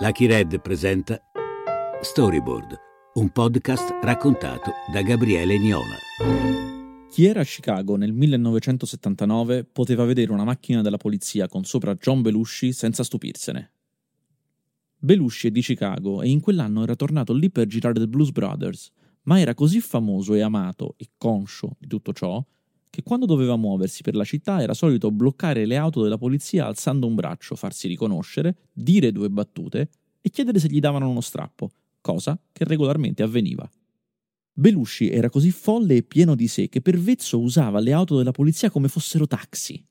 Lucky Red presenta Storyboard, un podcast raccontato da Gabriele Niola. Chi era a Chicago nel 1979 poteva vedere una macchina della polizia con sopra John Belushi senza stupirsene. Belushi è di Chicago e in quell'anno era tornato lì per girare The Blues Brothers, ma era così famoso e amato e conscio di tutto ciò che quando doveva muoversi per la città era solito bloccare le auto della polizia alzando un braccio, farsi riconoscere, dire due battute e chiedere se gli davano uno strappo, cosa che regolarmente avveniva. Belushi era così folle e pieno di sé che per vezzo usava le auto della polizia come fossero taxi.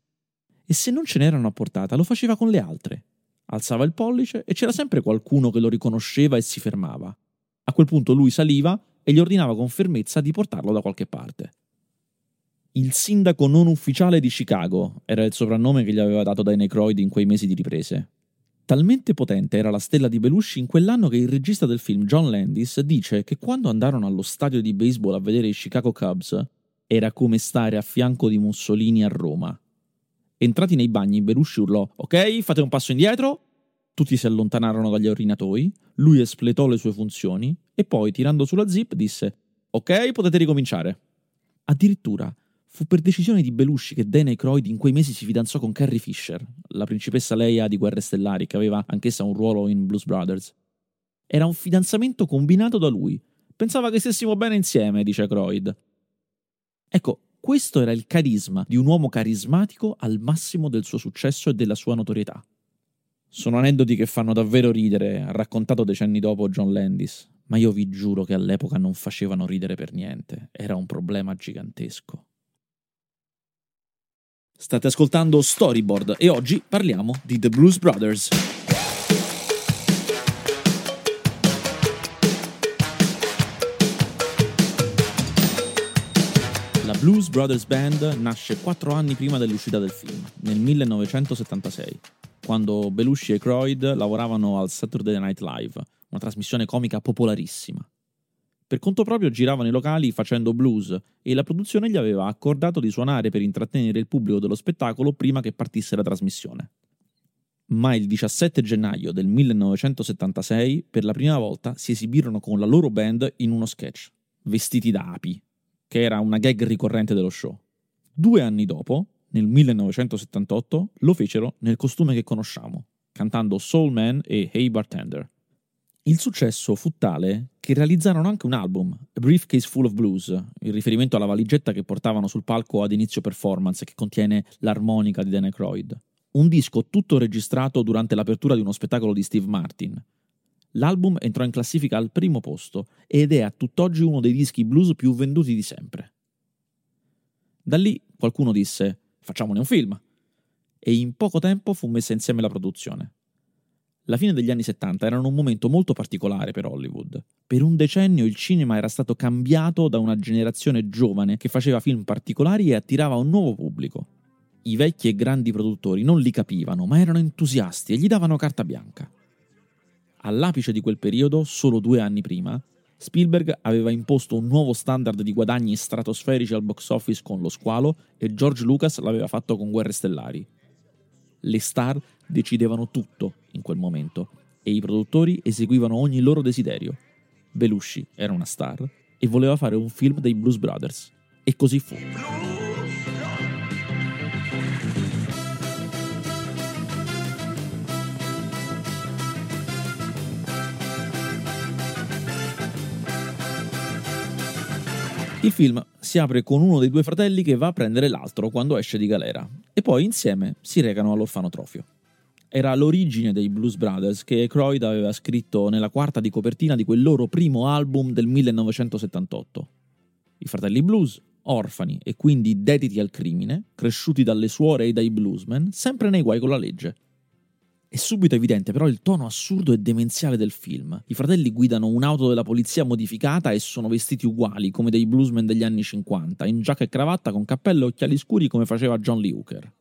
E se non ce n'erano a portata, lo faceva con le altre. Alzava il pollice e c'era sempre qualcuno che lo riconosceva e si fermava. A quel punto lui saliva e gli ordinava con fermezza di portarlo da qualche parte. Il sindaco non ufficiale di Chicago era il soprannome che gli aveva dato Danny Croyd in quei mesi di riprese. Talmente potente era la stella di Belushi in quell'anno che il regista del film John Landis dice che quando andarono allo stadio di baseball a vedere i Chicago Cubs era come stare a fianco di Mussolini a Roma. Entrati nei bagni, Belushi urlò: Ok, fate un passo indietro. Tutti si allontanarono dagli ordinatori, lui espletò le sue funzioni e poi, tirando sulla zip, disse: Ok, potete ricominciare. Addirittura Fu per decisione di Belushi che Dana Aykroyd in quei mesi si fidanzò con Carrie Fisher, la principessa Leia di Guerre Stellari, che aveva anch'essa un ruolo in Blues Brothers. Era un fidanzamento combinato da lui. Pensava che stessimo bene insieme, dice Aykroyd. Ecco, questo era il carisma di un uomo carismatico al massimo del suo successo e della sua notorietà. Sono aneddoti che fanno davvero ridere, raccontato decenni dopo John Landis, ma io vi giuro che all'epoca non facevano ridere per niente, era un problema gigantesco. State ascoltando Storyboard e oggi parliamo di The Blues Brothers. La Blues Brothers Band nasce quattro anni prima dell'uscita del film, nel 1976, quando Belushi e Croyd lavoravano al Saturday Night Live, una trasmissione comica popolarissima. Per conto proprio giravano i locali facendo blues e la produzione gli aveva accordato di suonare per intrattenere il pubblico dello spettacolo prima che partisse la trasmissione. Ma il 17 gennaio del 1976 per la prima volta si esibirono con la loro band in uno sketch, vestiti da api, che era una gag ricorrente dello show. Due anni dopo, nel 1978, lo fecero nel costume che conosciamo, cantando Soul Man e Hey Bartender. Il successo fu tale che realizzarono anche un album, A Briefcase Full of Blues, in riferimento alla valigetta che portavano sul palco ad inizio performance che contiene l'armonica di Dan Aykroyd. Un disco tutto registrato durante l'apertura di uno spettacolo di Steve Martin. L'album entrò in classifica al primo posto ed è a tutt'oggi uno dei dischi blues più venduti di sempre. Da lì qualcuno disse facciamone un film e in poco tempo fu messa insieme la produzione. La fine degli anni 70 erano un momento molto particolare per Hollywood. Per un decennio il cinema era stato cambiato da una generazione giovane che faceva film particolari e attirava un nuovo pubblico. I vecchi e grandi produttori non li capivano, ma erano entusiasti e gli davano carta bianca. All'apice di quel periodo, solo due anni prima, Spielberg aveva imposto un nuovo standard di guadagni stratosferici al box office con Lo Squalo e George Lucas l'aveva fatto con Guerre Stellari. Le star decidevano tutto in quel momento e i produttori eseguivano ogni loro desiderio. Belushi era una star e voleva fare un film dei Blues Brothers. E così fu. Il film si apre con uno dei due fratelli che va a prendere l'altro quando esce di galera e poi insieme si recano all'orfanotrofio. Era l'origine dei Blues Brothers che Croyd aveva scritto nella quarta di copertina di quel loro primo album del 1978. I fratelli blues, orfani e quindi dediti al crimine, cresciuti dalle suore e dai bluesmen, sempre nei guai con la legge. È subito evidente però il tono assurdo e demenziale del film. I fratelli guidano un'auto della polizia modificata e sono vestiti uguali, come dei bluesmen degli anni 50, in giacca e cravatta con cappello e occhiali scuri come faceva John Lee Hooker.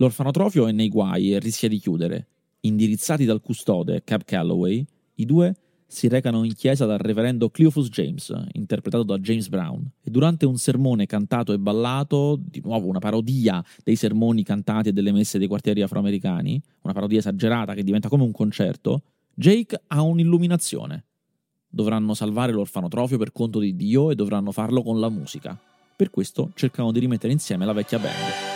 L'orfanotrofio è nei guai e rischia di chiudere. Indirizzati dal custode, Cap Calloway, i due si recano in chiesa dal reverendo Cleophas James, interpretato da James Brown, e durante un sermone cantato e ballato, di nuovo una parodia dei sermoni cantati e delle messe dei quartieri afroamericani, una parodia esagerata che diventa come un concerto, Jake ha un'illuminazione. Dovranno salvare l'orfanotrofio per conto di Dio e dovranno farlo con la musica. Per questo cercano di rimettere insieme la vecchia band.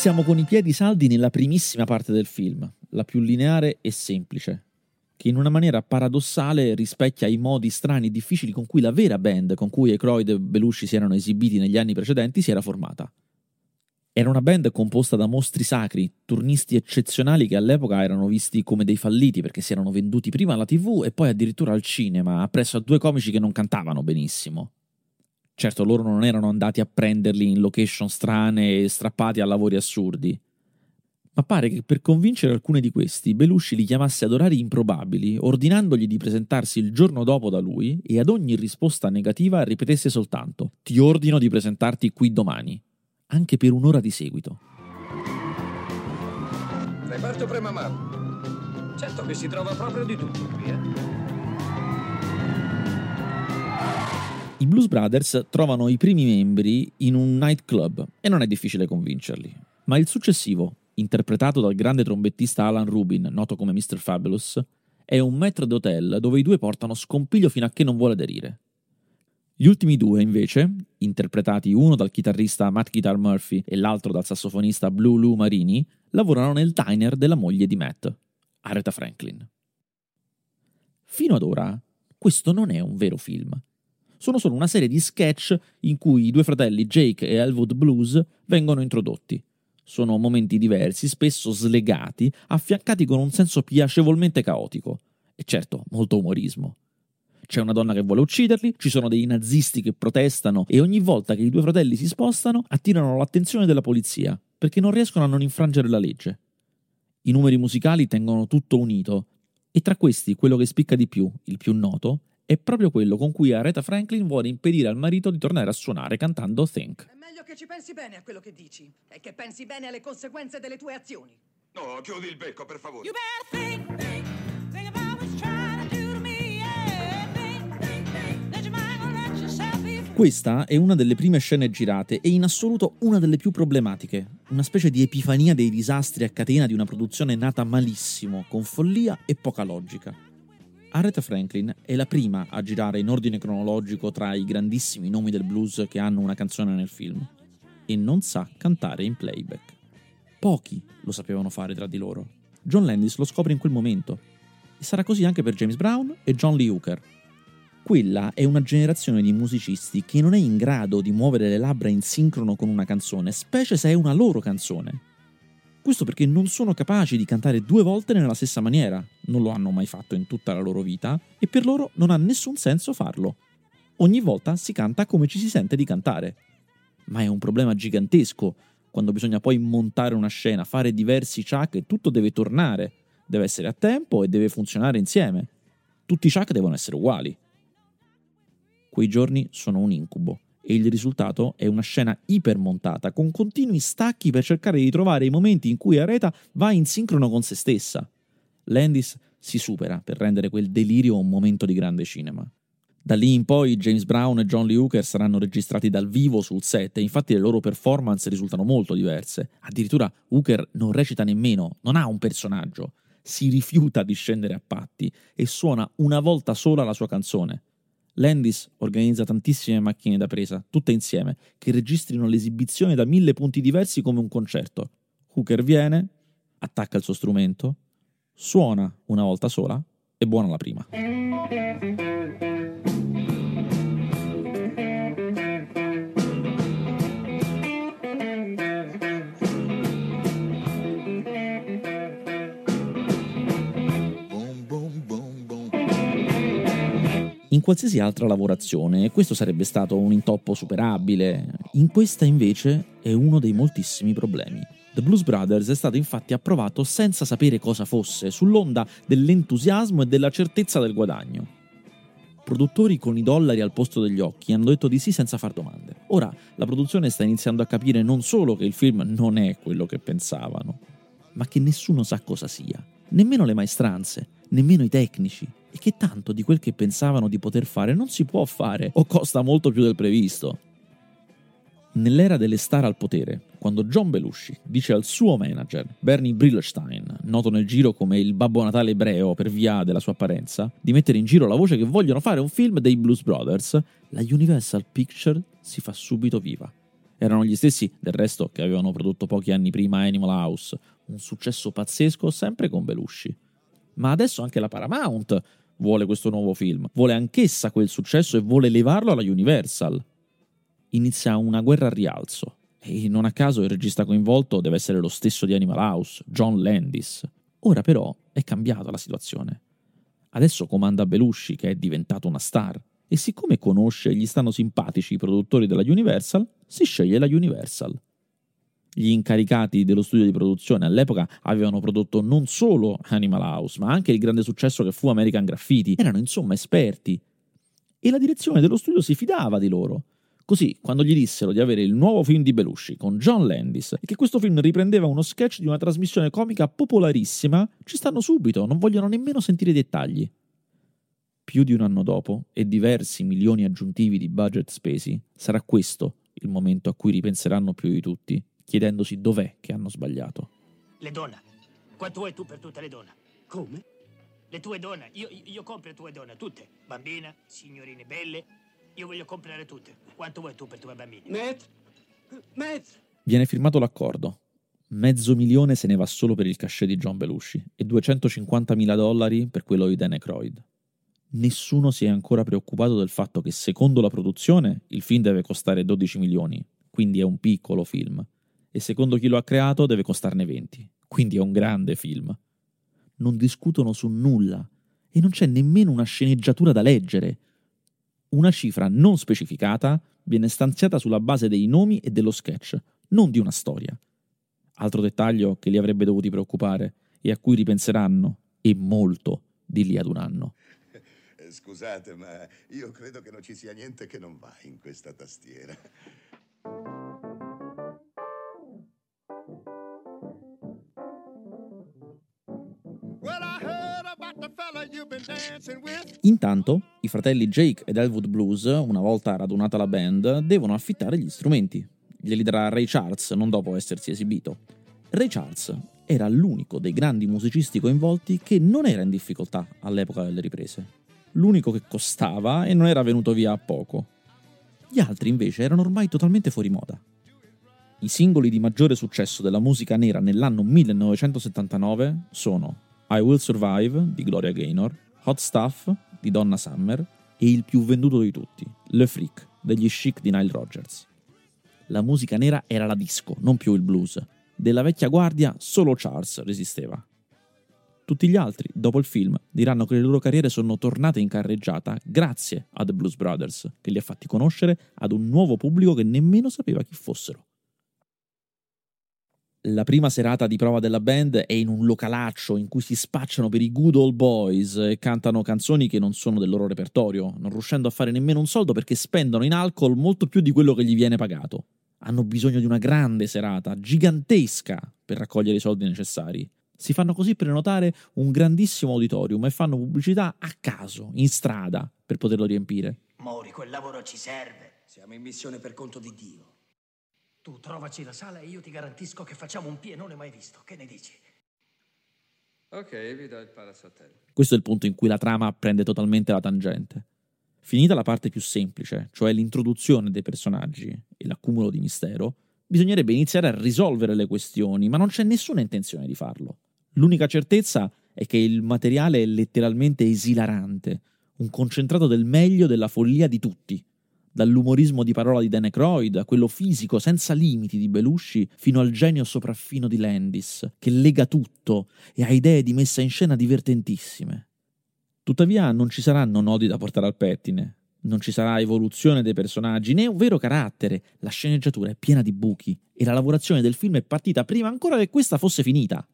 Siamo con i piedi saldi nella primissima parte del film, la più lineare e semplice, che in una maniera paradossale rispecchia i modi strani e difficili con cui la vera band con cui Aykroyd e Belushi si erano esibiti negli anni precedenti si era formata. Era una band composta da mostri sacri, turnisti eccezionali che all'epoca erano visti come dei falliti perché si erano venduti prima alla TV e poi addirittura al cinema, appresso a due comici che non cantavano benissimo. Certo, loro non erano andati a prenderli in location strane e strappati a lavori assurdi. Ma pare che per convincere alcuni di questi, Belushi li chiamasse ad orari improbabili, ordinandogli di presentarsi il giorno dopo da lui e ad ogni risposta negativa ripetesse soltanto: Ti ordino di presentarti qui domani, anche per un'ora di seguito. Reparto premamano. Certo che si trova proprio di tutto qui, eh? I Blues Brothers trovano i primi membri in un nightclub e non è difficile convincerli. Ma il successivo, interpretato dal grande trombettista Alan Rubin, noto come Mr. Fabulous, è un maître d'hotel dove i due portano scompiglio fino a che non vuole aderire. Gli ultimi due, invece, interpretati uno dal chitarrista Matt Guitar Murphy e l'altro dal sassofonista Blue Lou Marini, lavorano nel diner della moglie di Matt, Aretha Franklin. Fino ad ora, questo non è un vero film sono solo una serie di sketch in cui i due fratelli Jake e Elwood Blues vengono introdotti. Sono momenti diversi, spesso slegati, affiancati con un senso piacevolmente caotico. E certo, molto umorismo. C'è una donna che vuole ucciderli, ci sono dei nazisti che protestano e ogni volta che i due fratelli si spostano attirano l'attenzione della polizia, perché non riescono a non infrangere la legge. I numeri musicali tengono tutto unito, e tra questi quello che spicca di più, il più noto, è proprio quello con cui Aretha Franklin vuole impedire al marito di tornare a suonare cantando Think. È meglio che ci pensi bene a quello che dici e che pensi bene alle conseguenze delle tue azioni. No, chiudi il becco, per favore. You better think, think, think about what you're trying to do to me, yeah. Think, think, think, let your mind let yourself be free. Questa è una delle prime scene girate e in assoluto una delle più problematiche, una specie di epifania dei disastri a catena di una produzione nata malissimo, con follia e poca logica. Aretha Franklin è la prima a girare in ordine cronologico tra i grandissimi nomi del blues che hanno una canzone nel film e non sa cantare in playback. Pochi lo sapevano fare tra di loro. John Landis lo scopre in quel momento e sarà così anche per James Brown e John Lee Hooker. Quella è una generazione di musicisti che non è in grado di muovere le labbra in sincrono con una canzone, specie se è una loro canzone. Questo perché non sono capaci di cantare due volte nella stessa maniera, non lo hanno mai fatto in tutta la loro vita e per loro non ha nessun senso farlo. Ogni volta si canta come ci si sente di cantare. Ma è un problema gigantesco quando bisogna poi montare una scena, fare diversi chuck e tutto deve tornare, deve essere a tempo e deve funzionare insieme. Tutti i chuck devono essere uguali. Quei giorni sono un incubo e il risultato è una scena ipermontata, con continui stacchi per cercare di trovare i momenti in cui Areta va in sincrono con se stessa. Landis si supera per rendere quel delirio un momento di grande cinema. Da lì in poi James Brown e John Lee Hooker saranno registrati dal vivo sul set e infatti le loro performance risultano molto diverse. Addirittura Hooker non recita nemmeno, non ha un personaggio, si rifiuta di scendere a patti e suona una volta sola la sua canzone. Landis organizza tantissime macchine da presa, tutte insieme, che registrino l'esibizione da mille punti diversi come un concerto. Hooker viene, attacca il suo strumento, suona una volta sola e buona la prima. In qualsiasi altra lavorazione e questo sarebbe stato un intoppo superabile. In questa invece è uno dei moltissimi problemi. The Blues Brothers è stato infatti approvato senza sapere cosa fosse, sull'onda dell'entusiasmo e della certezza del guadagno. Produttori con i dollari al posto degli occhi hanno detto di sì senza far domande. Ora la produzione sta iniziando a capire non solo che il film non è quello che pensavano, ma che nessuno sa cosa sia, nemmeno le maestranze, nemmeno i tecnici, e che tanto di quel che pensavano di poter fare non si può fare o costa molto più del previsto. Nell'era delle star al potere, quando John Belushi dice al suo manager, Bernie Brillstein, noto nel giro come il Babbo Natale ebreo per via della sua apparenza, di mettere in giro la voce che vogliono fare un film dei Blues Brothers, la Universal Picture si fa subito viva. Erano gli stessi, del resto, che avevano prodotto pochi anni prima Animal House, un successo pazzesco sempre con Belushi. Ma adesso anche la Paramount vuole questo nuovo film, vuole anch'essa quel successo e vuole levarlo alla Universal inizia una guerra a rialzo. E non a caso il regista coinvolto deve essere lo stesso di Animal House, John Landis. Ora però è cambiata la situazione. Adesso comanda Belushi, che è diventato una star, e siccome conosce e gli stanno simpatici i produttori della Universal, si sceglie la Universal. Gli incaricati dello studio di produzione all'epoca avevano prodotto non solo Animal House, ma anche il grande successo che fu American Graffiti. Erano insomma esperti. E la direzione dello studio si fidava di loro. Così, quando gli dissero di avere il nuovo film di Belushi con John Landis e che questo film riprendeva uno sketch di una trasmissione comica popolarissima, ci stanno subito, non vogliono nemmeno sentire i dettagli. Più di un anno dopo e diversi milioni aggiuntivi di budget spesi, sarà questo il momento a cui ripenseranno più di tutti, chiedendosi dov'è che hanno sbagliato. Le donne. Quanto vuoi tu per tutte le donne? Come? Le tue donne. Io, io compro le tue donne, tutte. Bambina, signorine belle. Io voglio comprare tutte. Quanto vuoi tu per tue bambine? Maître Maître Viene firmato l'accordo. Mezzo milione se ne va solo per il cachet di John Belushi e 250.000 dollari per quello di Dan Aykroyd. Nessuno si è ancora preoccupato del fatto che secondo la produzione il film deve costare 12 milioni, quindi è un piccolo film, e secondo chi lo ha creato deve costarne 20, quindi è un grande film. Non discutono su nulla e non c'è nemmeno una sceneggiatura da leggere. Una cifra non specificata viene stanziata sulla base dei nomi e dello sketch, non di una storia. Altro dettaglio che li avrebbe dovuti preoccupare e a cui ripenseranno, e molto, di lì ad un anno. Eh, Scusate, ma io credo che non ci sia niente che non va in questa tastiera. Intanto, i fratelli Jake ed Elwood Blues, una volta radunata la band, devono affittare gli strumenti. Glieli darà Ray Charles, non dopo essersi esibito. Ray Charles era l'unico dei grandi musicisti coinvolti che non era in difficoltà all'epoca delle riprese. L'unico che costava e non era venuto via a poco. Gli altri invece erano ormai totalmente fuori moda. I singoli di maggiore successo della musica nera nell'anno 1979 sono I Will Survive di Gloria Gaynor, Hot Stuff di Donna Summer e il più venduto di tutti, Le Freak degli Chic di Nile Rodgers. La musica nera era la disco, non più il blues. Della vecchia guardia solo Charles resisteva. Tutti gli altri, dopo il film, diranno che le loro carriere sono tornate in carreggiata grazie a The Blues Brothers, che li ha fatti conoscere ad un nuovo pubblico che nemmeno sapeva chi fossero. La prima serata di prova della band è in un localaccio in cui si spacciano per i good old boys e cantano canzoni che non sono del loro repertorio, non riuscendo a fare nemmeno un soldo perché spendono in alcol molto più di quello che gli viene pagato. Hanno bisogno di una grande serata, gigantesca, per raccogliere i soldi necessari. Si fanno così prenotare un grandissimo auditorium e fanno pubblicità a caso, in strada, per poterlo riempire. Mori, quel lavoro ci serve. Siamo in missione per conto di Dio. Tu trovaci la sala e io ti garantisco che facciamo un pienone mai visto. Che ne dici? Ok, vi do il parasotel. Questo è il punto in cui la trama prende totalmente la tangente. Finita la parte più semplice, cioè l'introduzione dei personaggi e l'accumulo di mistero, bisognerebbe iniziare a risolvere le questioni, ma non c'è nessuna intenzione di farlo. L'unica certezza è che il materiale è letteralmente esilarante, un concentrato del meglio della follia di tutti, dall'umorismo di parola di Dan Aykroyd a quello fisico senza limiti di Belushi fino al genio sopraffino di Landis, che lega tutto e ha idee di messa in scena divertentissime. Tuttavia non ci saranno nodi da portare al pettine, non ci sarà evoluzione dei personaggi né un vero carattere, la sceneggiatura è piena di buchi e la lavorazione del film è partita prima ancora che questa fosse finita.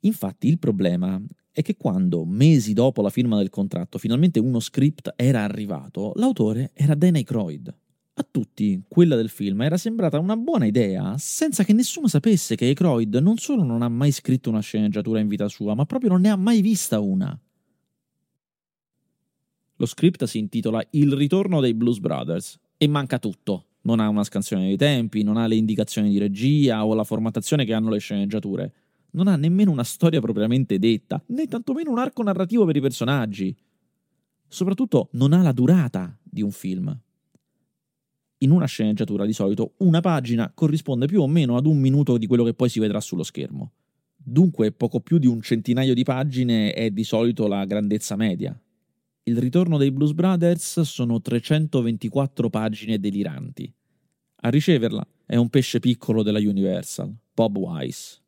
Infatti il problema è che quando, mesi dopo la firma del contratto, finalmente uno script era arrivato, l'autore era Dan Aykroyd. A tutti, quella del film era sembrata una buona idea, senza che nessuno sapesse che Aykroyd non solo non ha mai scritto una sceneggiatura in vita sua, ma proprio non ne ha mai vista una. Lo script si intitola Il ritorno dei Blues Brothers e manca tutto. Non ha una scansione dei tempi, non ha le indicazioni di regia o la formattazione che hanno le sceneggiature. Non ha nemmeno una storia propriamente detta, né tantomeno un arco narrativo per i personaggi. Soprattutto non ha la durata di un film. In una sceneggiatura di solito una pagina corrisponde più o meno ad un minuto di quello che poi si vedrà sullo schermo. Dunque poco più di un centinaio di pagine è di solito la grandezza media. Il ritorno dei Blues Brothers sono 324 pagine deliranti. A riceverla è un pesce piccolo della Universal, Bob Wise,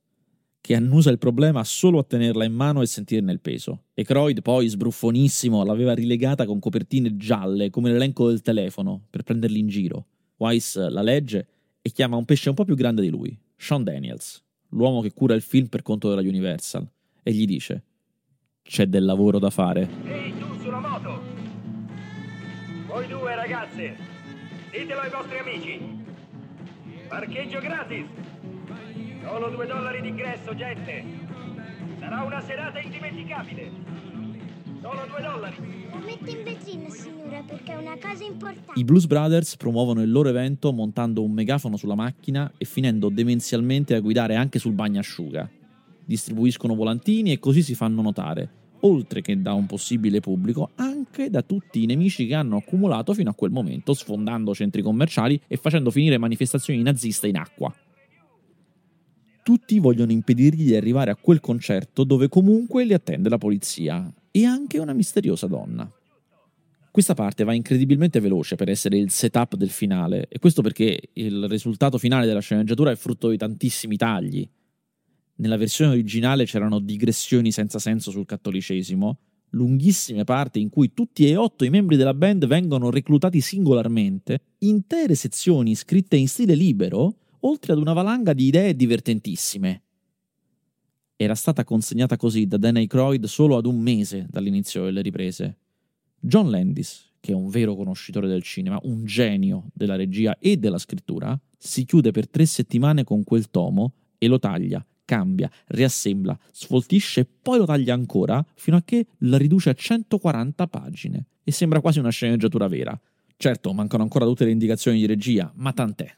che annusa il problema solo a tenerla in mano e sentirne il peso. E Croyd poi, sbruffonissimo, l'aveva rilegata con copertine gialle come l'elenco del telefono per prenderli in giro. Wise la legge e chiama un pesce un po' più grande di lui, Sean Daniels, l'uomo che cura il film per conto della Universal, e gli dice: C'è del lavoro da fare. Ehi, tu sulla moto! Voi due ragazze, ditelo ai vostri amici. Parcheggio gratis! Solo due dollari d'ingresso, gente! Sarà una serata indimenticabile! Solo due dollari! La metto in vetrina, signora, perché è una cosa importante. I Blues Brothers promuovono il loro evento montando un megafono sulla macchina e finendo demenzialmente a guidare anche sul bagnasciuga. Distribuiscono volantini e così si fanno notare, oltre che da un possibile pubblico, anche da tutti i nemici che hanno accumulato fino a quel momento, sfondando centri commerciali e facendo finire manifestazioni naziste in acqua. Tutti vogliono impedirgli di arrivare a quel concerto dove comunque li attende la polizia e anche una misteriosa donna. Questa parte va incredibilmente veloce per essere il setup del finale, e questo perché il risultato finale della sceneggiatura è frutto di tantissimi tagli. Nella versione originale c'erano digressioni senza senso sul cattolicesimo, lunghissime parti in cui tutti e otto i membri della band vengono reclutati singolarmente, intere sezioni scritte in stile libero, oltre ad una valanga di idee divertentissime. Era stata consegnata così da Dan Aykroyd solo ad un mese dall'inizio delle riprese. John Landis, che è un vero conoscitore del cinema, un genio della regia e della scrittura, si chiude per tre settimane con quel tomo e lo taglia, cambia, riassembla, sfoltisce e poi lo taglia ancora fino a che la riduce a 140 pagine e sembra quasi una sceneggiatura vera. Certo, mancano ancora tutte le indicazioni di regia, ma tant'è.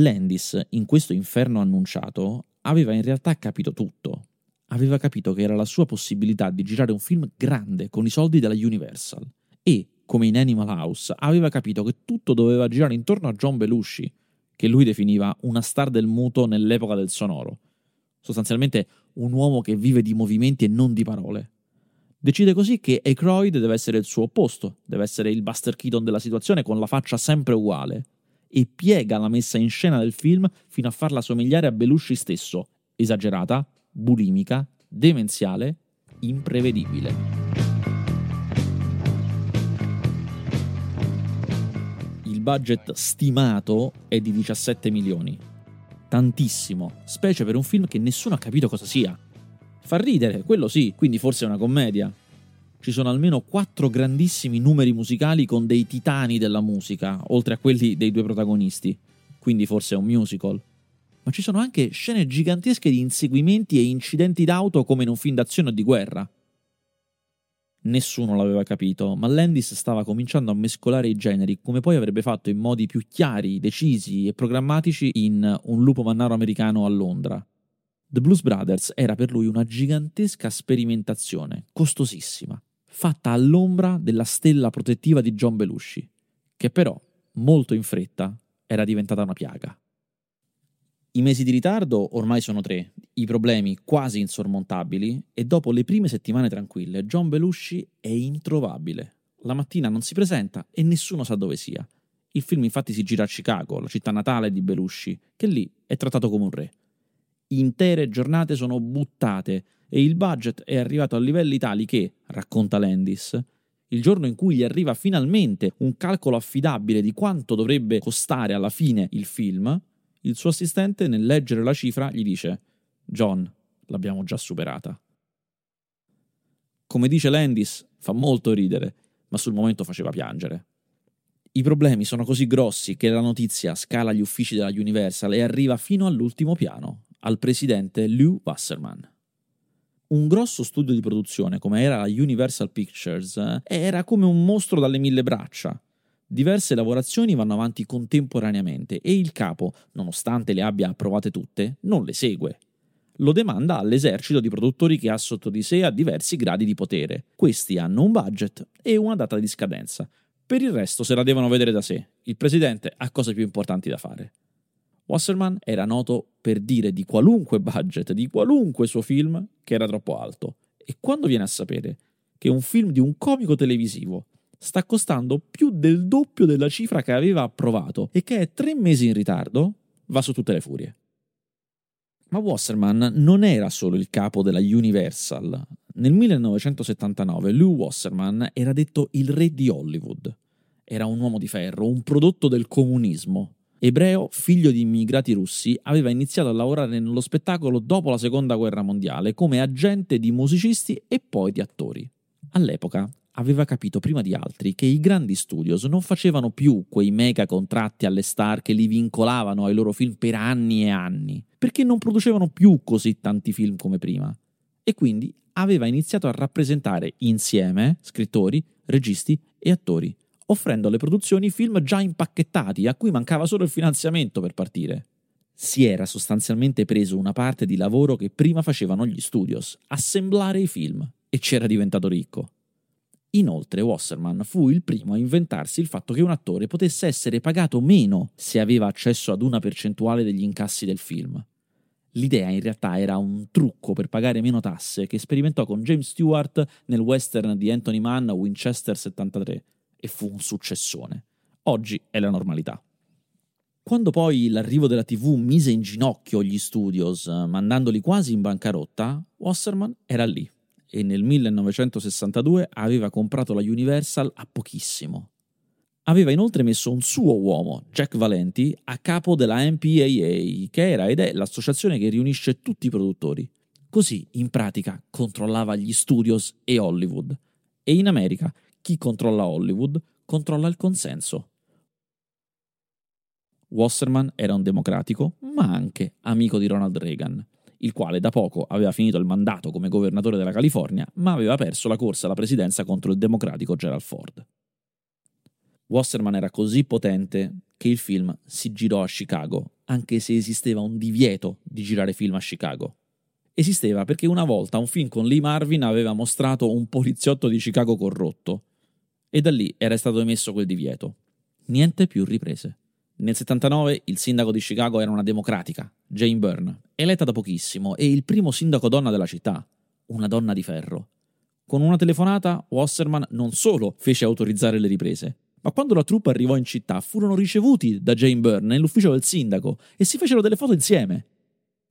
Landis, in questo inferno annunciato, aveva in realtà capito tutto. Aveva capito che era la sua possibilità di girare un film grande con i soldi della Universal e, come in Animal House, aveva capito che tutto doveva girare intorno a John Belushi, che lui definiva una star del muto nell'epoca del sonoro. Sostanzialmente un uomo che vive di movimenti e non di parole. Decide così che Aykroyd deve essere il suo opposto, deve essere il Buster Keaton della situazione con la faccia sempre uguale, e piega la messa in scena del film fino a farla somigliare a Belushi stesso, esagerata, bulimica, demenziale, imprevedibile. Il budget stimato è di 17 milioni. Tantissimo, specie per un film che nessuno ha capito cosa sia. Fa ridere, quello sì, quindi forse è una commedia. Ci sono almeno quattro grandissimi numeri musicali con dei titani della musica, oltre a quelli dei due protagonisti, quindi forse è un musical. Ma ci sono anche scene gigantesche di inseguimenti e incidenti d'auto come in un film d'azione o di guerra. Nessuno l'aveva capito, ma Landis stava cominciando a mescolare i generi come poi avrebbe fatto in modi più chiari, decisi e programmatici in Un lupo mannaro americano a Londra. The Blues Brothers era per lui una gigantesca sperimentazione, costosissima, fatta all'ombra della stella protettiva di John Belushi, che però, molto in fretta, era diventata una piaga. I mesi di ritardo ormai sono tre, i problemi quasi insormontabili e dopo le prime settimane tranquille John Belushi è introvabile. La mattina non si presenta e nessuno sa dove sia. Il film infatti si gira a Chicago, la città natale di Belushi, che lì è trattato come un re. Intere giornate sono buttate e il budget è arrivato a livelli tali che, racconta Landis, il giorno in cui gli arriva finalmente un calcolo affidabile di quanto dovrebbe costare alla fine il film, il suo assistente nel leggere la cifra gli dice John, l'abbiamo già superata. Come dice Landis, fa molto ridere, ma sul momento faceva piangere. I problemi sono così grossi che la notizia scala gli uffici della Universal e arriva fino all'ultimo piano, al presidente Lou Wasserman. Un grosso studio di produzione come era la Universal Pictures eh, era come un mostro dalle mille braccia. Diverse lavorazioni vanno avanti contemporaneamente e il capo, nonostante le abbia approvate tutte, non le segue. Lo demanda all'esercito di produttori che ha sotto di sé a diversi gradi di potere. Questi hanno un budget e una data di scadenza. Per il resto se la devono vedere da sé. Il presidente ha cose più importanti da fare. Wasserman era noto per dire di qualunque budget, di qualunque suo film, che era troppo alto. E quando viene a sapere che un film di un comico televisivo sta costando più del doppio della cifra che aveva approvato e che è tre mesi in ritardo, va su tutte le furie. Ma Wasserman non era solo il capo della Universal. Nel 1979 Lou Wasserman era detto il re di Hollywood. Era un uomo di ferro, un prodotto del comunismo. Ebreo, figlio di immigrati russi, aveva iniziato a lavorare nello spettacolo dopo la seconda guerra mondiale come agente di musicisti e poi di attori. All'epoca aveva capito prima di altri che i grandi studios non facevano più quei mega contratti alle star che li vincolavano ai loro film per anni e anni, perché non producevano più così tanti film come prima. E quindi aveva iniziato a rappresentare insieme scrittori, registi e attori, offrendo alle produzioni film già impacchettati a cui mancava solo il finanziamento per partire. Si era sostanzialmente preso una parte di lavoro che prima facevano gli studios, assemblare i film, e c'era diventato ricco. Inoltre Wasserman fu il primo a inventarsi il fatto che un attore potesse essere pagato meno se aveva accesso ad una percentuale degli incassi del film. L'idea in realtà era un trucco per pagare meno tasse che sperimentò con James Stewart nel western di Anthony Mann Winchester 73 e fu un successone. Oggi è la normalità. Quando poi l'arrivo della TV mise in ginocchio gli studios, mandandoli quasi in bancarotta, Wasserman era lì e nel 1962 aveva comprato la Universal a pochissimo. Aveva inoltre messo un suo uomo, Jack Valenti, a capo della MPAA, che era ed è l'associazione che riunisce tutti i produttori. Così, in pratica, controllava gli studios e Hollywood. E in America, chi controlla Hollywood controlla il consenso. Wasserman era un democratico, ma anche amico di Ronald Reagan il quale da poco aveva finito il mandato come governatore della California, ma aveva perso la corsa alla presidenza contro il democratico Gerald Ford. Wasserman era così potente che il film si girò a Chicago, anche se esisteva un divieto di girare film a Chicago. Esisteva perché una volta un film con Lee Marvin aveva mostrato un poliziotto di Chicago corrotto, e da lì era stato emesso quel divieto. Niente più riprese. Nel 79 il sindaco di Chicago era una democratica, Jane Byrne, eletta da pochissimo e il primo sindaco donna della città, una donna di ferro. Con una telefonata, Wasserman non solo fece autorizzare le riprese, ma quando la truppa arrivò in città furono ricevuti da Jane Byrne nell'ufficio del sindaco e si fecero delle foto insieme.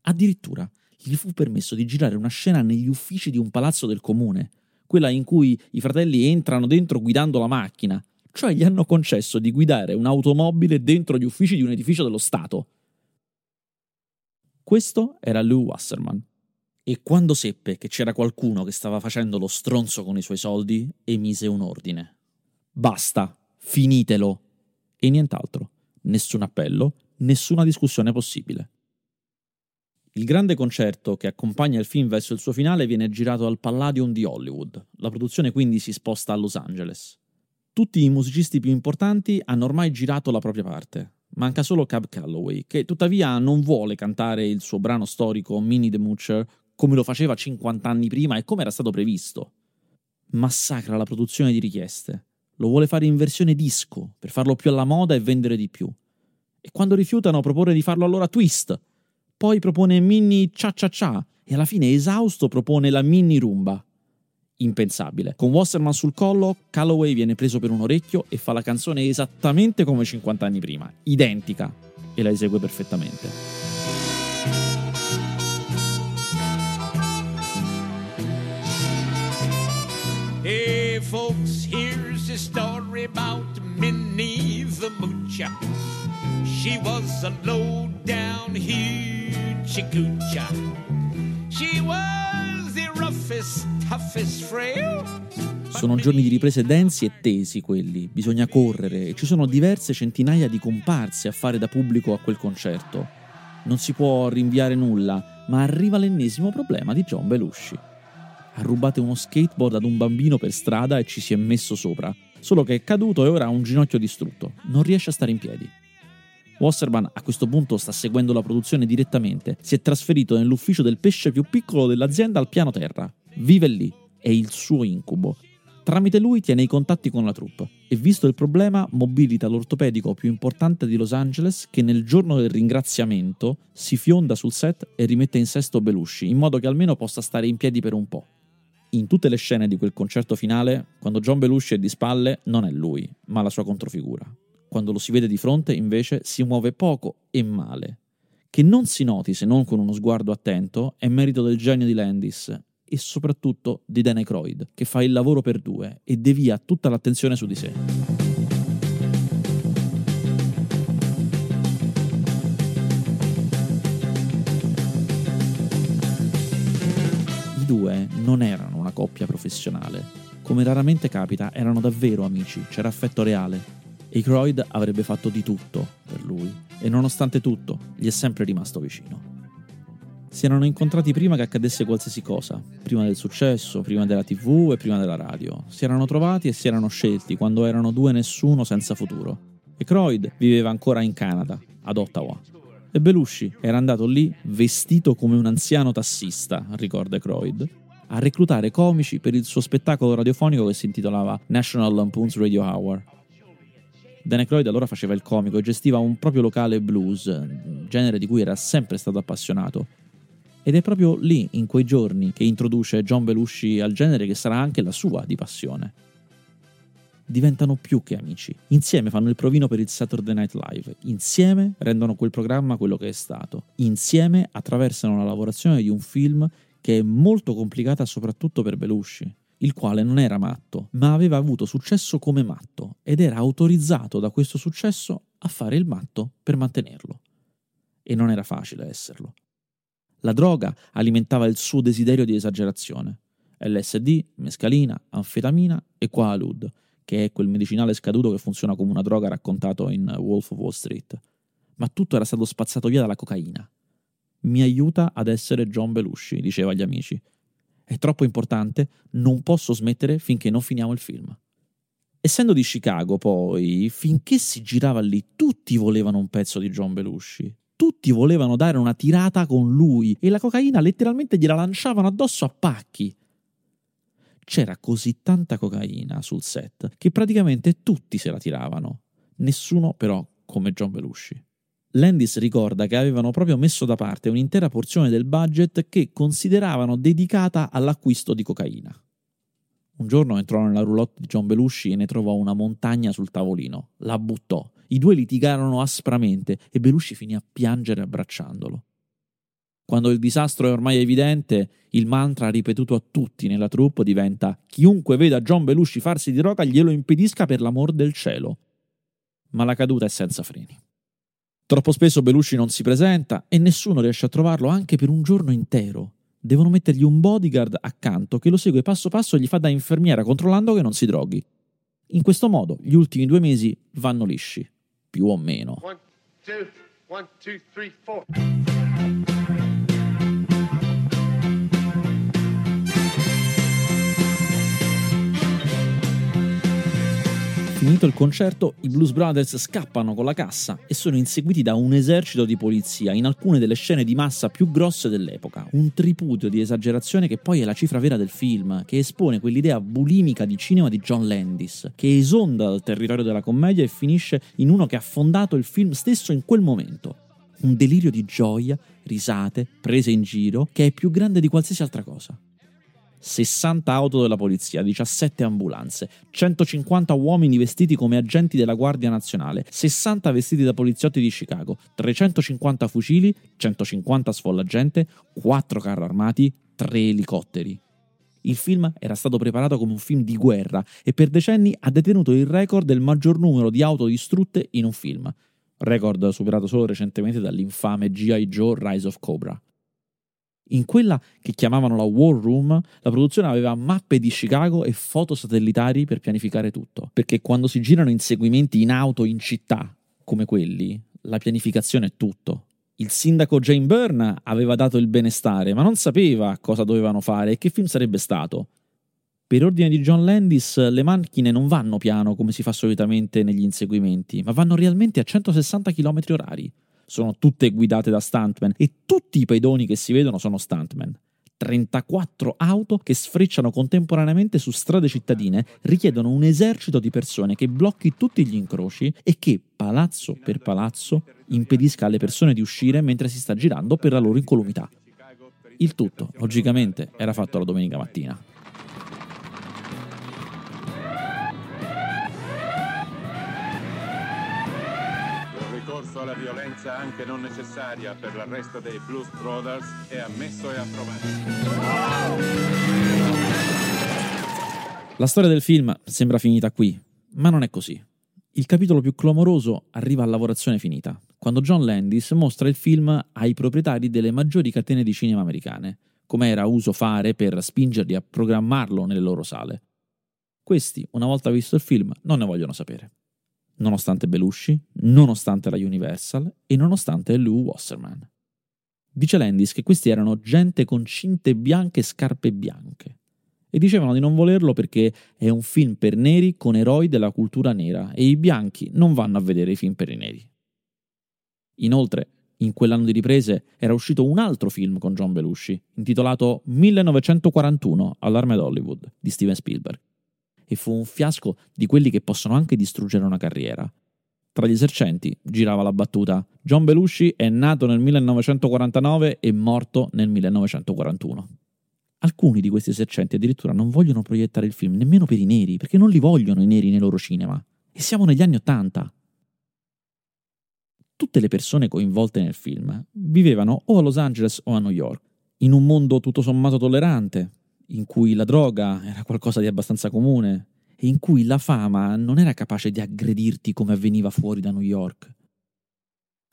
Addirittura gli fu permesso di girare una scena negli uffici di un palazzo del comune, quella in cui i fratelli entrano dentro guidando la macchina, cioè gli hanno concesso di guidare un'automobile dentro gli uffici di un edificio dello Stato. Questo era Lou Wasserman. E quando seppe che c'era qualcuno che stava facendo lo stronzo con i suoi soldi, emise un ordine. Basta, finitelo. E nient'altro. Nessun appello, nessuna discussione possibile. Il grande concerto che accompagna il film verso il suo finale viene girato al Palladium di Hollywood. La produzione quindi si sposta a Los Angeles. Tutti i musicisti più importanti hanno ormai girato la propria parte. Manca solo Cab Calloway, che tuttavia non vuole cantare il suo brano storico Minnie the Moocher come lo faceva 50 anni prima e come era stato previsto. Massacra la produzione di richieste. Lo vuole fare in versione disco, per farlo più alla moda e vendere di più. E quando rifiutano propone di farlo allora twist. Poi propone Minnie Cha Cha Cha e alla fine esausto propone la Minnie Rumba impensabile. Con Wasserman sul collo, Calloway viene preso per un orecchio e fa la canzone esattamente come 50 anni prima, identica, e la esegue perfettamente. Hey, folks, here's a story about Minnie the Moocher. She was a low down hoochie coocher. She was the rough roughest, toughest frail. Sono giorni di riprese densi e tesi quelli, bisogna correre e ci sono diverse centinaia di comparse a fare da pubblico a quel concerto. Non si può rinviare nulla, ma arriva l'ennesimo problema di John Belushi. Ha rubato uno skateboard ad un bambino per strada e ci si è messo sopra, solo che è caduto e ora ha un ginocchio distrutto, non riesce a stare in piedi. Wasserman a questo punto sta seguendo la produzione direttamente, si è trasferito nell'ufficio del pesce più piccolo dell'azienda al piano terra. Vive lì, è il suo incubo. Tramite lui tiene i contatti con la troupe e visto il problema mobilita l'ortopedico più importante di Los Angeles che nel giorno del ringraziamento si fionda sul set e rimette in sesto Belushi in modo che almeno possa stare in piedi per un po'. In tutte le scene di quel concerto finale, quando John Belushi è di spalle, non è lui, ma la sua controfigura. Quando lo si vede di fronte, invece, si muove poco e male. Che non si noti se non con uno sguardo attento è merito del genio di Landis e soprattutto di Dan Aykroyd, che fa il lavoro per due e devia tutta l'attenzione su di sé. I due non erano una coppia professionale. Come raramente capita, erano davvero amici, c'era affetto reale. Aykroyd avrebbe fatto di tutto per lui e nonostante tutto gli è sempre rimasto vicino. Si erano incontrati prima che accadesse qualsiasi cosa, prima del successo, prima della tv e prima della radio. Si erano trovati e si erano scelti quando erano due nessuno senza futuro. Aykroyd viveva ancora in Canada, ad Ottawa. E Belushi era andato lì vestito come un anziano tassista, ricorda Aykroyd, a reclutare comici per il suo spettacolo radiofonico che si intitolava National Lampoon's Radio Hour. Dan Aykroyd allora faceva il comico e gestiva un proprio locale blues, genere di cui era sempre stato appassionato. Ed è proprio lì, in quei giorni, che introduce John Belushi al genere che sarà anche la sua di passione. Diventano più che amici. Insieme fanno il provino per il Saturday Night Live. Insieme rendono quel programma quello che è stato. Insieme attraversano la lavorazione di un film che è molto complicata soprattutto per Belushi, il quale non era matto, ma aveva avuto successo come matto ed era autorizzato da questo successo a fare il matto per mantenerlo. E non era facile esserlo. La droga alimentava il suo desiderio di esagerazione. LSD, mescalina, anfetamina e Quaalud, che è quel medicinale scaduto che funziona come una droga raccontato in Wolf of Wall Street. Ma tutto era stato spazzato via dalla cocaina. Mi aiuta ad essere John Belushi, diceva agli amici. È troppo importante, non posso smettere finché non finiamo il film. Essendo di Chicago, poi, finché si girava lì, tutti volevano un pezzo di John Belushi. Tutti volevano dare una tirata con lui e la cocaina letteralmente gliela lanciavano addosso a pacchi. C'era così tanta cocaina sul set che praticamente tutti se la tiravano. Nessuno però come John Belushi. Landis ricorda che avevano proprio messo da parte un'intera porzione del budget che consideravano dedicata all'acquisto di cocaina. Un giorno entrò nella roulotte di John Belushi e ne trovò una montagna sul tavolino. La buttò. I due litigarono aspramente e Belushi finì a piangere abbracciandolo. Quando il disastro è ormai evidente, il mantra ripetuto a tutti nella troupe diventa chiunque veda John Belushi farsi di droga glielo impedisca per l'amor del cielo. Ma la caduta è senza freni. Troppo spesso Belushi non si presenta e nessuno riesce a trovarlo anche per un giorno intero. Devono mettergli un bodyguard accanto che lo segue passo passo e gli fa da infermiera controllando che non si droghi. In questo modo gli ultimi due mesi vanno lisci, più o meno. One, two, one, two, three, Finito il concerto, i Blues Brothers scappano con la cassa e sono inseguiti da un esercito di polizia in alcune delle scene di massa più grosse dell'epoca. Un tripudio di esagerazione che poi è la cifra vera del film, che espone quell'idea bulimica di cinema di John Landis, che esonda dal territorio della commedia e finisce in uno che ha fondato il film stesso in quel momento. Un delirio di gioia, risate, prese in giro, che è più grande di qualsiasi altra cosa. 60 auto della polizia, 17 ambulanze, 150 uomini vestiti come agenti della Guardia Nazionale, 60 vestiti da poliziotti di Chicago, 350 fucili, 150 sfollagente, 4 carri armati, 3 elicotteri. Il film era stato preparato come un film di guerra e per decenni ha detenuto il record del maggior numero di auto distrutte in un film, record superato solo recentemente dall'infame G.I. Joe Rise of Cobra. In quella che chiamavano la War Room, la produzione aveva mappe di Chicago e foto satellitari per pianificare tutto. Perché quando si girano inseguimenti in auto in città, come quelli, la pianificazione è tutto. Il sindaco Jane Byrne aveva dato il benestare, ma non sapeva cosa dovevano fare e che film sarebbe stato. Per ordine di John Landis, le macchine non vanno piano come si fa solitamente negli inseguimenti, ma vanno realmente a 160 km orari. Sono tutte guidate da stuntman e tutti i pedoni che si vedono sono stuntman. 34 auto che sfrecciano contemporaneamente su strade cittadine richiedono un esercito di persone che blocchi tutti gli incroci e che, palazzo per palazzo, impedisca alle persone di uscire mentre si sta girando per la loro incolumità. Il tutto, logicamente, era fatto la domenica mattina. Alla violenza anche non necessaria per l'arresto dei Blues Brothers è ammesso e approvato. La storia del film sembra finita qui, ma non è così. Il capitolo più clamoroso arriva a lavorazione finita, quando John Landis mostra il film ai proprietari delle maggiori catene di cinema americane, come era uso fare per spingerli a programmarlo nelle loro sale. Questi, una volta visto il film, non ne vogliono sapere. Nonostante Belushi, nonostante la Universal e nonostante Lou Wasserman. Dice Landis che questi erano gente con cinte bianche e scarpe bianche. E dicevano di non volerlo perché è un film per neri con eroi della cultura nera e i bianchi non vanno a vedere i film per i neri. Inoltre, in quell'anno di riprese era uscito un altro film con John Belushi, intitolato 1941 all'Arme d'Hollywood di Steven Spielberg. E fu un fiasco di quelli che possono anche distruggere una carriera. Tra gli esercenti girava la battuta: John Belushi è nato nel 1949 e morto nel 1941. Alcuni di questi esercenti addirittura non vogliono proiettare il film nemmeno per i neri, perché non li vogliono i neri nei loro cinema. E siamo negli anni Ottanta. Tutte le persone coinvolte nel film vivevano o a Los Angeles o a New York, in un mondo tutto sommato tollerante, in cui la droga era qualcosa di abbastanza comune e in cui la fama non era capace di aggredirti come avveniva fuori da New York.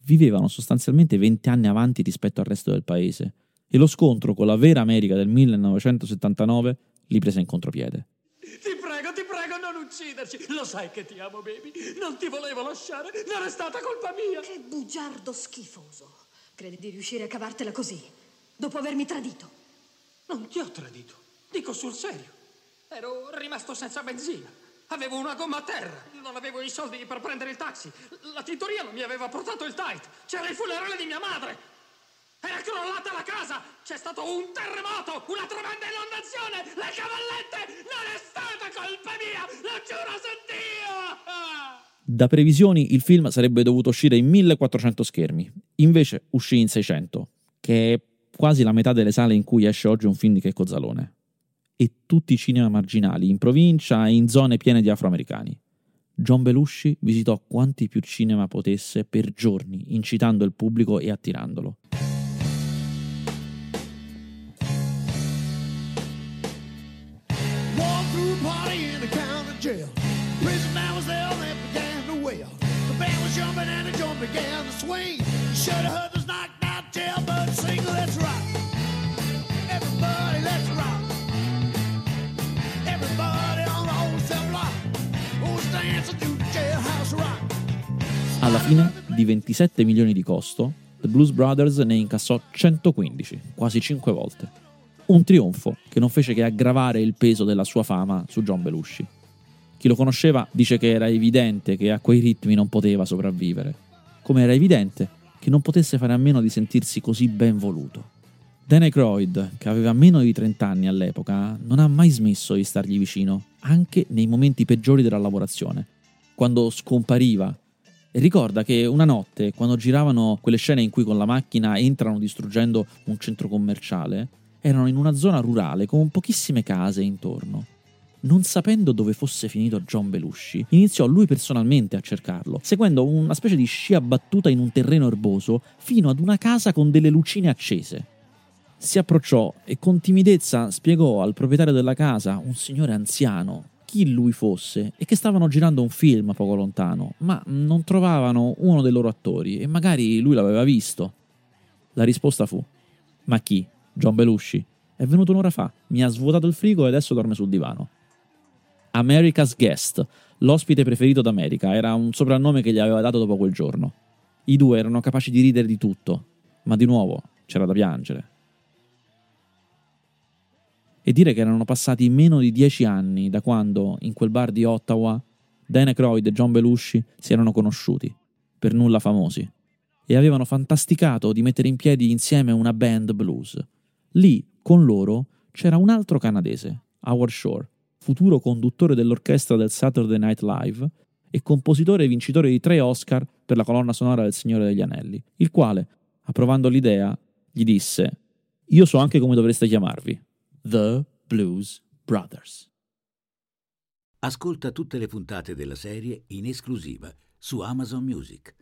Vivevano sostanzialmente 20 anni avanti rispetto al resto del paese e lo scontro con la vera America del 1979 li prese in contropiede. Ti prego, ti prego, non ucciderci. Lo sai che ti amo, baby. Non ti volevo lasciare. Non è stata colpa mia. Che bugiardo schifoso. Credi di riuscire a cavartela così, dopo avermi tradito? Non ti ho tradito. Dico sul serio. Ero rimasto senza benzina. Avevo una gomma a terra. Non avevo i soldi per prendere il taxi. La tintoria non mi aveva portato il tight. C'era il funerale di mia madre. Era crollata la casa! C'è stato un terremoto! Una tremenda inondazione! Le cavallette! Non è stata colpa mia! Lo giuro su Dio! Da previsioni il film sarebbe dovuto uscire in 1400 schermi, invece uscì in 600, che è quasi la metà delle sale in cui esce oggi un film di Checco Zalone. E tutti i cinema marginali, in provincia e in zone piene di afroamericani. John Belushi visitò quanti più cinema potesse per giorni, incitando il pubblico e attirandolo. A jumping and the joint began to swing. Should have heard this knocked out jailbird sing. Let's rock. Alla fine, di 27 milioni di costo, The Blues Brothers ne incassò 115, quasi 5 volte. Un trionfo che non fece che aggravare il peso della sua fama su John Belushi. Chi lo conosceva dice che era evidente che a quei ritmi non poteva sopravvivere, come era evidente che non potesse fare a meno di sentirsi così ben voluto. Dan Aykroyd, che aveva meno di 30 anni all'epoca, non ha mai smesso di stargli vicino, anche nei momenti peggiori della lavorazione, quando scompariva. E ricorda che una notte, quando giravano quelle scene in cui con la macchina entrano distruggendo un centro commerciale, erano in una zona rurale con pochissime case intorno. Non sapendo dove fosse finito John Belushi, iniziò lui personalmente a cercarlo, seguendo una specie di scia battuta in un terreno erboso fino ad una casa con delle lucine accese. Si approcciò e con timidezza spiegò al proprietario della casa, un signore anziano, chi lui fosse e che stavano girando un film poco lontano, ma non trovavano uno dei loro attori e magari lui l'aveva visto. La risposta fu: Ma chi? John Belushi. È venuto un'ora fa, mi ha svuotato il frigo e adesso dorme sul divano. America's Guest, l'ospite preferito d'America, era un soprannome che gli aveva dato dopo quel giorno. I due erano capaci di ridere di tutto, ma di nuovo c'era da piangere. E dire che erano passati meno di dieci anni da quando, in quel bar di Ottawa, Dan Aykroyd e John Belushi si erano conosciuti, per nulla famosi, e avevano fantasticato di mettere in piedi insieme una band blues. Lì, con loro, c'era un altro canadese, Howard Shore, futuro conduttore dell'orchestra del Saturday Night Live e compositore e vincitore di tre Oscar per la colonna sonora del Signore degli Anelli, il quale, approvando l'idea, gli disse Io so anche come dovreste chiamarvi. The Blues Brothers. Ascolta tutte le puntate della serie in esclusiva su Amazon Music.